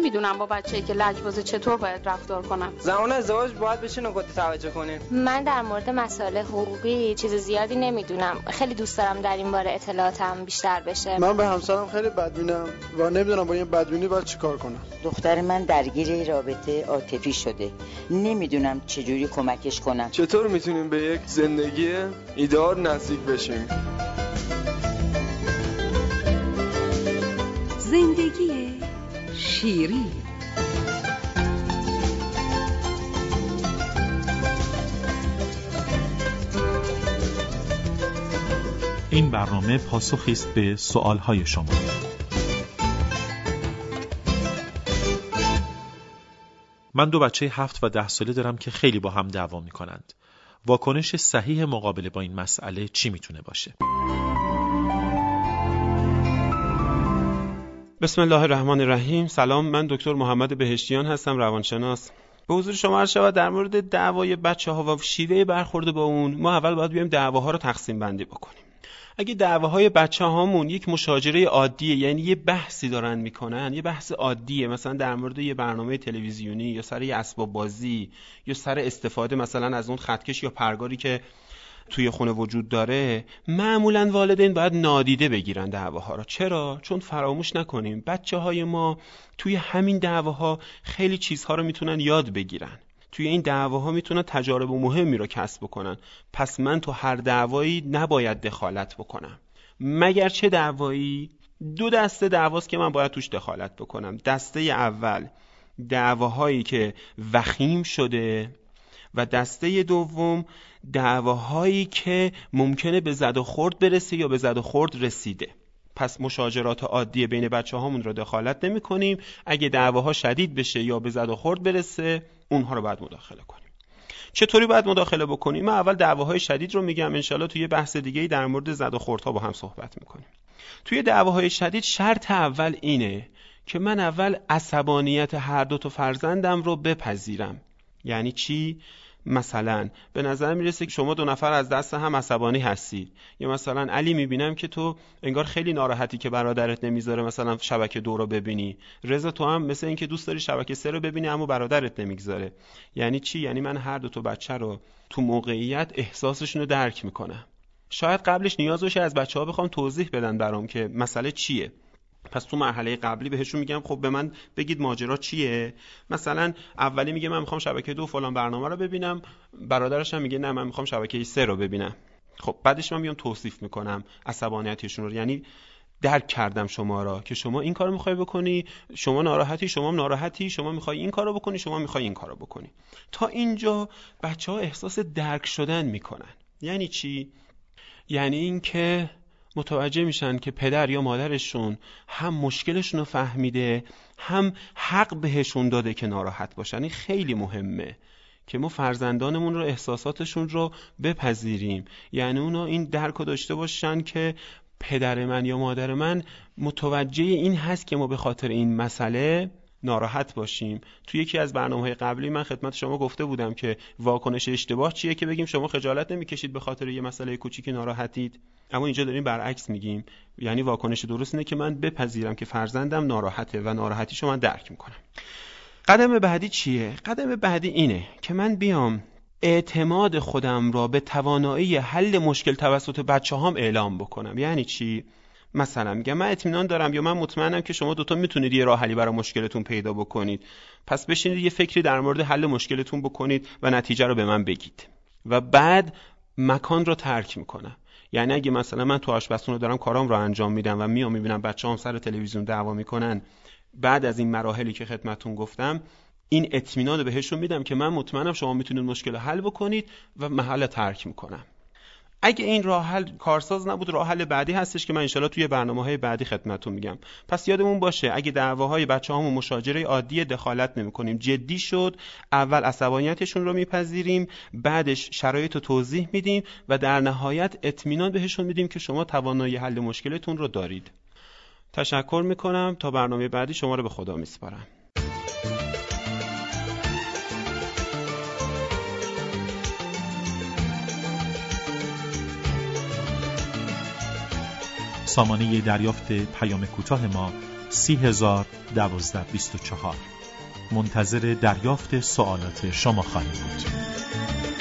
نمی‌دونم با بچه که لجبازه چطور باید رفتار کنم. زمان ازدواج باید بشه نکات توجه کنیم؟ من در مورد مسائل حقوقی چیز زیادی نمی‌دونم. خیلی دوست دارم در این باره اطلاعاتم بیشتر بشه. من به همسرم خیلی بدبینم و نمی‌دونم با این بدبینی باید چیکار کنم. دختر من درگیر رابطه عاطفی شده. نمی‌دونم چجوری کمکش کنم. چطور می‌تونیم به یک زندگی ایدار نزدیک بشیم؟ شیری این برنامه پاسخی است به سوالهای شما من دو بچه هفت و ده ساله دارم که خیلی با هم دعوا می کنند. واکنش صحیح مقابله با این مسئله چی می‌تونه باشه؟ بسم الله الرحمن الرحیم. سلام من دکتر محمد بهشتیان هستم روانشناس. به حضور شما عرض شود در مورد دعوای بچه ها و شیوه برخورد با اون ما اول باید بیایم دعواها رو تقسیم بندی بکنیم. اگه دعواهای بچه هامون یک مشاجره عادیه یعنی یه بحثی دارن می‌کنن یه بحث عادیه مثلا در مورد یه برنامه تلویزیونی یا سر یه اسباب بازی یا سر استفاده مثلا از اون خطکش یا پرگاری که توی خونه وجود داره معمولا والدین باید نادیده بگیرن دعواها را چرا؟ چون فراموش نکنیم بچه های ما توی همین دعواها خیلی چیزها رو می‌تونن یاد بگیرن. توی این دعواها می‌تونن تجارب مهمی رو کسب بکنن. پس من تو هر دعوایی نباید دخالت بکنم. مگر چه دعوایی؟ دو دسته دعواست که من باید توش دخالت بکنم. دسته اول دعواهایی که وخیم شده و دسته دوم دعواهایی که ممکنه به زد و خورد برسه یا به زد و خورد رسیده. پس مشاجرات عادی بین بچه هامون رو دخالت نمی کنیم اگه دعواها شدید بشه یا به زد و خورد برسه اونها رو باید مداخله کنیم. چطوری باید مداخله بکنیم؟ من اول دعواهای شدید رو میگم. انشالله توی بحث دیگه در مورد زد و خوردها با هم صحبت می‌کنیم. توی دعواهای شدید شرط اول اینه که من اول عصبانیت هر دو تا فرزندم رو بپذیرم. یعنی چی؟ مثلا به نظر می‌رسه که شما دو نفر از دست هم عصبانی هستید. یا مثلا علی می‌بینم که تو انگار خیلی ناراحتی که برادرت نمی‌ذاره مثلا شبکه دو رو ببینی. رضا تو هم مثل اینکه دوست داری شبکه سه رو ببینی اما برادرت نمی‌گذاره. یعنی چی؟ یعنی من هر دو تا بچه رو تو موقعیت احساسشون رو درک می‌کنم. شاید قبلش نیاز باشه از بچه ها بخوام توضیح بدن برام که مسئله چیه. پس تو مرحله قبلی بهشون میگم خب به من بگید ماجرا چیه؟ مثلا اولی میگه من می‌خوام شبکه دو فلان برنامه رو ببینم برادرش هم میگه نه من می‌خوام شبکه سه رو ببینم. خب بعدش من میام توصیف می‌کنم عصبانیتشون رو. یعنی درک کردم شما را که شما این کارو می‌خوای بکنی شما ناراحتی شما ناراحتی شما می‌خوای این کارو بکنی شما می‌خوای این کارو بکنی. تا اینجا بچه ها احساس درک شدن می‌کنن. یعنی چی؟ یعنی اینکه متوجه میشن که پدر یا مادرشون هم مشکلشون رو فهمیده هم حق بهشون داده که ناراحت باشن. این خیلی مهمه که ما فرزندانمون رو احساساتشون رو بپذیریم. یعنی اونا این درک رو داشته باشن که پدر من یا مادر من متوجه این هست که ما به خاطر این مسئله ناراحت باشیم. تو یکی از برنامه قبلی من خدمت شما گفته بودم که واکنش اشتباه چیه که بگیم شما خجالت نمی‌کشید به خاطر یه مسئله کوچیکی ناراحتید. اما اینجا داریم برعکس میگیم. یعنی واکنش درست اینه که من بپذیرم که فرزندم ناراحته و ناراحتیشو من درک می‌کنم. قدم بعدی چیه؟ قدم بعدی اینه که من بیام اعتماد خودم را به توانایی حل مشکل توسط بچه هم اعلام بکنم. یعنی چی؟ مثلا میگم من اطمینان دارم یا من مطمئنم که شما دوتا می‌تونید یه راه حلی برای مشکلتون پیدا بکنید. پس بشینید یه فکری در مورد حل مشکلتون بکنید و نتیجه رو به من بگید. و بعد مکان رو ترک می‌کنم. یعنی اگه مثلا من تو آشپزخونه دارم کارام رو انجام میدم و میام می‌بینم بچه هم سر تلویزیون دعوا می‌کنن بعد از این مراحلی که خدمتون گفتم این اطمینان بهشون میدم که من مطمئنم شما می‌تونید مشکل حل بکنید و محل ترک می‌کنم. اگه این راه حل کارساز نبود راه حل بعدی هستش که من انشالله توی برنامه های بعدی خدمتتون میگم. پس یادمون باشه اگه دعواهای بچه همون مشاجره عادی دخالت نمی کنیم جدی شد اول عصبانیتشون رو میپذیریم بعدش شرایط رو توضیح میدیم و در نهایت اطمینان بهشون میدیم که شما توانایی حل مشکلتون رو دارید. تشکر می‌کنم. تا برنامه بعدی شما رو به خدا میسپارم. سامانه دریافت پیام کوتاه ما سی هزار دوازده بیست و چهار. منتظر دریافت سوالات شما خواهیم بود.